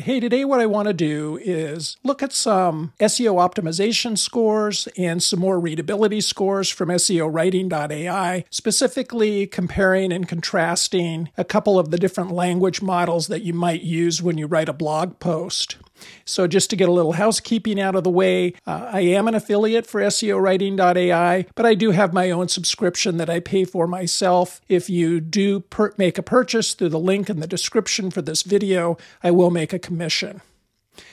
Hey, today what I want to do is look at some SEO optimization scores and some more readability scores from SEOwriting.ai, specifically comparing and contrasting a couple of the different language models that you might use when you write a blog post. So, just to get a little housekeeping out of the way, uh, I am an affiliate for SEOwriting.ai, but I do have my own subscription that I pay for myself. If you do per- make a purchase through the link in the description for this video, I will make a commission.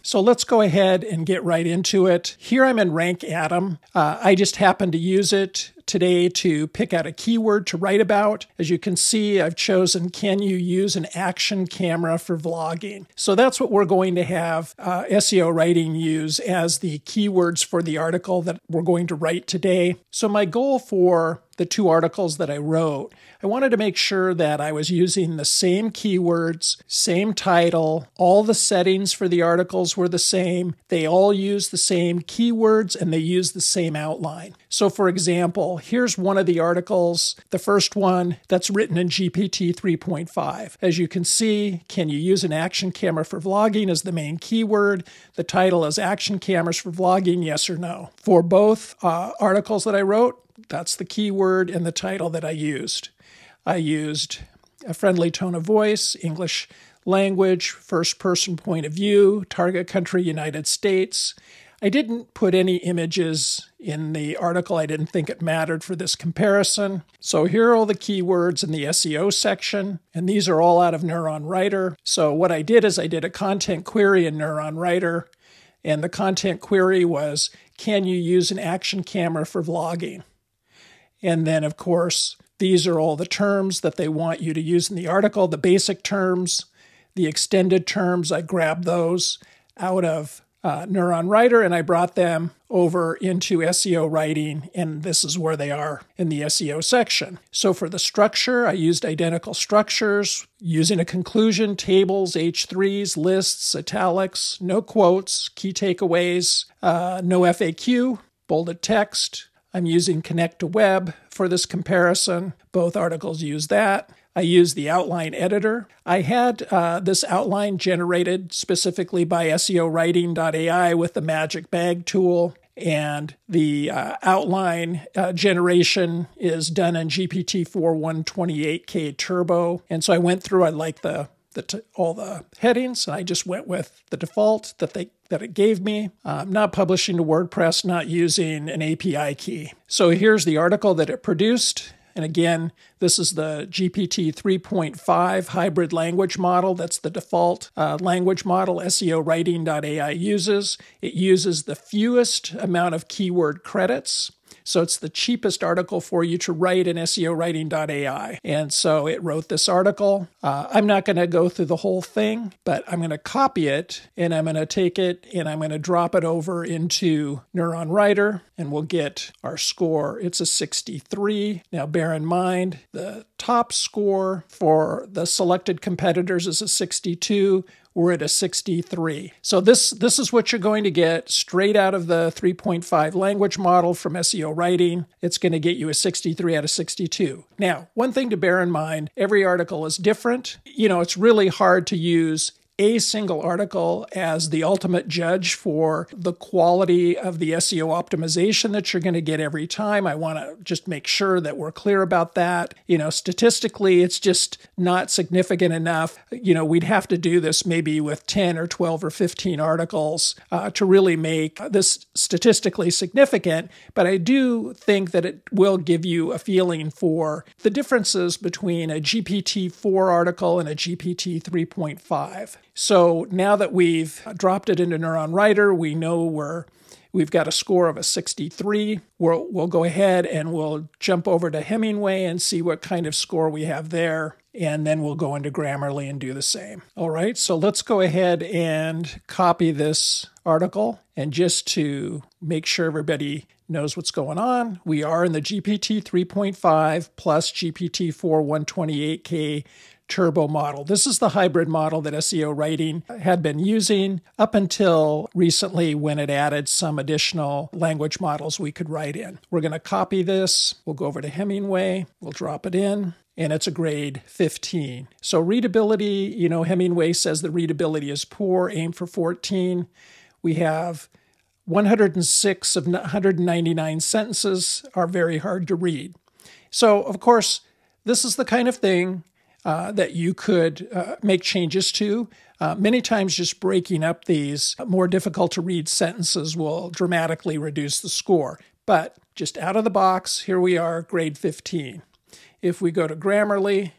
So let's go ahead and get right into it. Here I'm in Rank Atom. Uh, I just happen to use it today to pick out a keyword to write about. As you can see, I've chosen can you use an action camera for vlogging? So that's what we're going to have uh, SEO writing use as the keywords for the article that we're going to write today. So my goal for the two articles that I wrote, I wanted to make sure that I was using the same keywords, same title, all the settings for the articles were the same, they all use the same keywords, and they use the same outline. So, for example, here's one of the articles, the first one that's written in GPT 3.5. As you can see, can you use an action camera for vlogging is the main keyword? The title is Action Cameras for Vlogging, yes or no. For both uh, articles that I wrote, that's the keyword in the title that I used. I used a friendly tone of voice, English language, first person point of view, target country United States. I didn't put any images in the article. I didn't think it mattered for this comparison. So here are all the keywords in the SEO section, and these are all out of Neuron Writer. So what I did is I did a content query in Neuron Writer, and the content query was Can you use an action camera for vlogging? And then, of course, these are all the terms that they want you to use in the article the basic terms, the extended terms. I grabbed those out of uh, Neuron Writer and I brought them over into SEO writing, and this is where they are in the SEO section. So for the structure, I used identical structures using a conclusion, tables, H3s, lists, italics, no quotes, key takeaways, uh, no FAQ, bolded text. I'm using Connect to Web for this comparison. Both articles use that. I use the outline editor. I had uh, this outline generated specifically by SEOwriting.ai with the Magic Bag tool. And the uh, outline uh, generation is done in GPT 4 128K Turbo. And so I went through, I like the the all the headings, and I just went with the default that they that it gave me. I'm not publishing to WordPress, not using an API key. So here's the article that it produced. And again, this is the GPT 3.5 hybrid language model. That's the default uh, language model SEOwriting.ai uses. It uses the fewest amount of keyword credits. So it's the cheapest article for you to write in SEOwriting.ai. And so it wrote this article. Uh, I'm not going to go through the whole thing, but I'm going to copy it and I'm going to take it and I'm going to drop it over into Neuron Writer and we'll get our score. It's a 63. Now, bear in mind, the top score for the selected competitors is a 62 we're at a 63. So this this is what you're going to get straight out of the 3.5 language model from SEO writing. It's going to get you a 63 out of 62. Now, one thing to bear in mind, every article is different. You know, it's really hard to use a single article as the ultimate judge for the quality of the SEO optimization that you're going to get every time. I want to just make sure that we're clear about that. You know, statistically, it's just not significant enough. You know, we'd have to do this maybe with 10 or 12 or 15 articles uh, to really make this statistically significant. But I do think that it will give you a feeling for the differences between a GPT 4 article and a GPT 3.5. So now that we've dropped it into Neuron Writer, we know we're We've got a score of a 63. We'll, we'll go ahead and we'll jump over to Hemingway and see what kind of score we have there. And then we'll go into Grammarly and do the same. All right, so let's go ahead and copy this article. And just to make sure everybody knows what's going on, we are in the GPT 3.5 plus GPT 4 128K turbo model. This is the hybrid model that SEO writing had been using up until recently when it added some additional language models we could write in. We're going to copy this. We'll go over to Hemingway. We'll drop it in. and it's a grade 15. So readability, you know, Hemingway says the readability is poor, aim for 14. We have 106 of 199 sentences are very hard to read. So, of course, this is the kind of thing uh, that you could uh, make changes to. Uh, many times, just breaking up these more difficult to read sentences will dramatically reduce the score. But just out of the box, here we are, grade 15. If we go to Grammarly,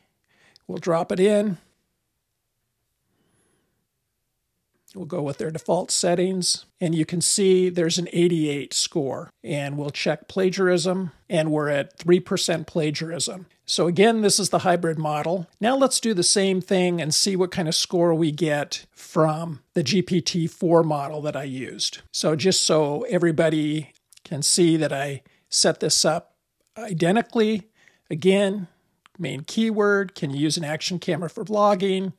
we'll drop it in. We'll go with their default settings, and you can see there's an 88 score. And we'll check plagiarism, and we're at 3% plagiarism. So, again, this is the hybrid model. Now, let's do the same thing and see what kind of score we get from the GPT 4 model that I used. So, just so everybody can see that I set this up identically, again, main keyword can you use an action camera for vlogging?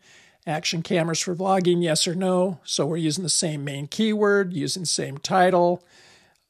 Action cameras for vlogging, yes or no. So we're using the same main keyword, using the same title.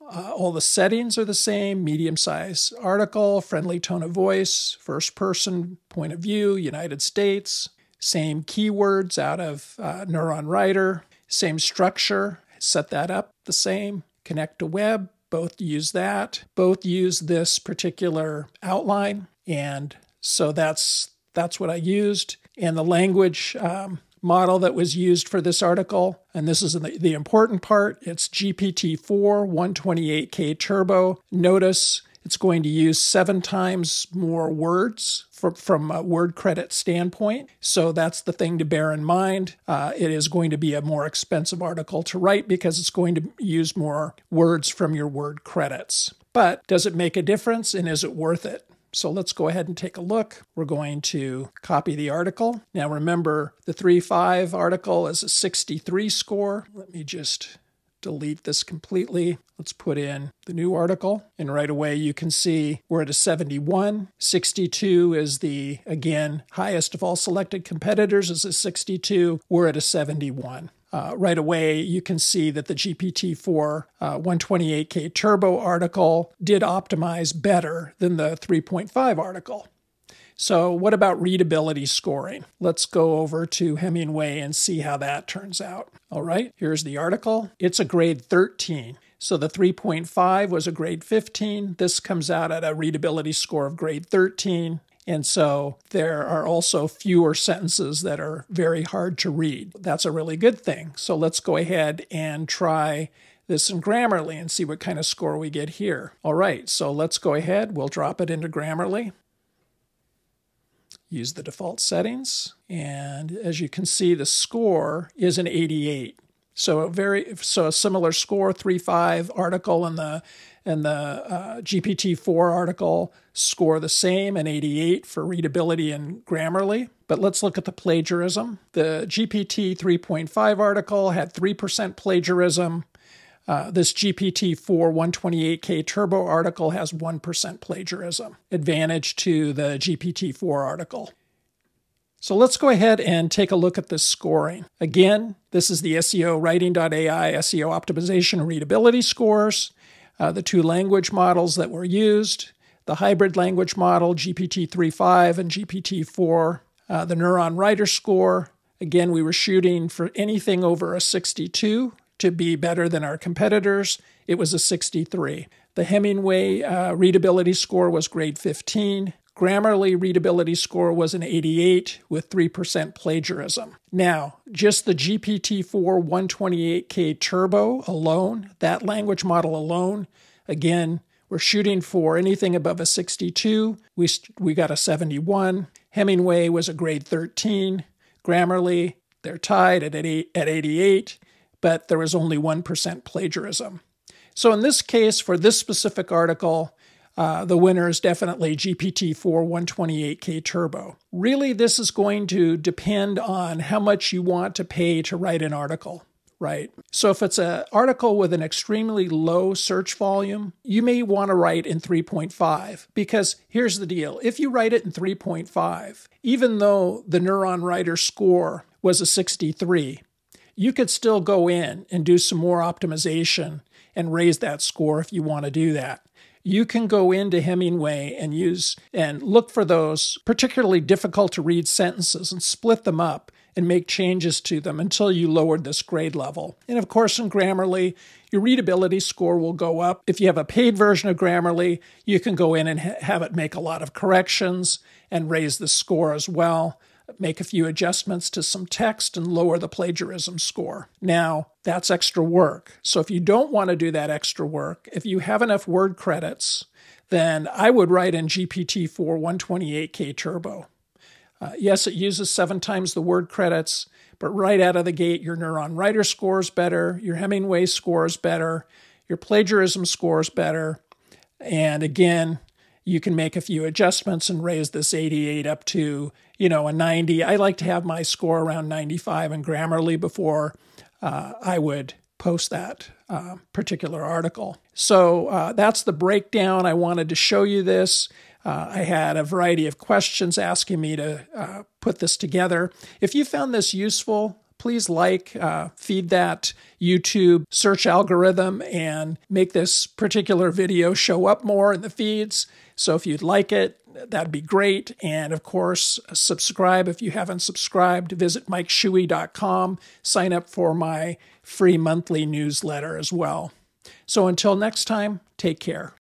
Uh, all the settings are the same medium size article, friendly tone of voice, first person point of view, United States. Same keywords out of uh, Neuron Writer, same structure, set that up the same. Connect to web, both use that. Both use this particular outline. And so that's that's what I used. And the language um, model that was used for this article, and this is the, the important part, it's GPT-4 128K Turbo. Notice it's going to use seven times more words from, from a word credit standpoint. So that's the thing to bear in mind. Uh, it is going to be a more expensive article to write because it's going to use more words from your word credits. But does it make a difference and is it worth it? So let's go ahead and take a look. We're going to copy the article. Now remember, the 3-5 article is a 63 score. Let me just delete this completely. Let's put in the new article. And right away, you can see we're at a 71. 62 is the, again, highest of all selected competitors is a 62. We're at a 71 uh, right away, you can see that the GPT-4 uh, 128K Turbo article did optimize better than the 3.5 article. So, what about readability scoring? Let's go over to Hemingway and see how that turns out. All right, here's the article. It's a grade 13. So the 3.5 was a grade 15. This comes out at a readability score of grade 13. And so there are also fewer sentences that are very hard to read. That's a really good thing. So let's go ahead and try this in Grammarly and see what kind of score we get here. All right, so let's go ahead. We'll drop it into Grammarly. Use the default settings. And as you can see, the score is an 88. So a very so a similar score, 3.5 article in the and the uh, GPT-4 article score the same, an 88 for readability and Grammarly. But let's look at the plagiarism. The GPT 3.5 article had 3% plagiarism. Uh, this GPT-4 128K Turbo article has 1% plagiarism, advantage to the GPT-4 article. So let's go ahead and take a look at this scoring. Again, this is the SEO Writing.ai SEO optimization readability scores uh, the two language models that were used the hybrid language model, GPT 3.5 and GPT 4, uh, the Neuron Writer score. Again, we were shooting for anything over a 62 to be better than our competitors. It was a 63. The Hemingway uh, readability score was grade 15. Grammarly readability score was an 88 with 3% plagiarism. Now, just the GPT-4 128K Turbo alone, that language model alone, again, we're shooting for anything above a 62. We, we got a 71. Hemingway was a grade 13. Grammarly, they're tied at, at 88, but there was only 1% plagiarism. So in this case, for this specific article, uh, the winner is definitely GPT-4 128K Turbo. Really, this is going to depend on how much you want to pay to write an article right? So if it's an article with an extremely low search volume, you may want to write in 3.5 because here's the deal. If you write it in 3.5, even though the Neuron Writer score was a 63, you could still go in and do some more optimization and raise that score if you want to do that. You can go into Hemingway and use and look for those particularly difficult to read sentences and split them up and make changes to them until you lowered this grade level. And of course, in Grammarly, your readability score will go up. If you have a paid version of Grammarly, you can go in and ha- have it make a lot of corrections and raise the score as well make a few adjustments to some text and lower the plagiarism score. Now, that's extra work. So if you don't want to do that extra work, if you have enough word credits, then I would write in GPT-4 128K Turbo. Uh, yes, it uses seven times the word credits, but right out of the gate, your Neuron Writer scores better, your Hemingway scores better, your plagiarism scores better. And again, you can make a few adjustments and raise this 88 up to, you know, a 90. I like to have my score around 95 in Grammarly before uh, I would post that uh, particular article. So uh, that's the breakdown. I wanted to show you this. Uh, I had a variety of questions asking me to uh, put this together. If you found this useful, please like, uh, feed that YouTube search algorithm, and make this particular video show up more in the feeds. So if you'd like it, that'd be great. And of course, subscribe if you haven't subscribed. Visit mikeshuey.com, sign up for my free monthly newsletter as well. So until next time, take care.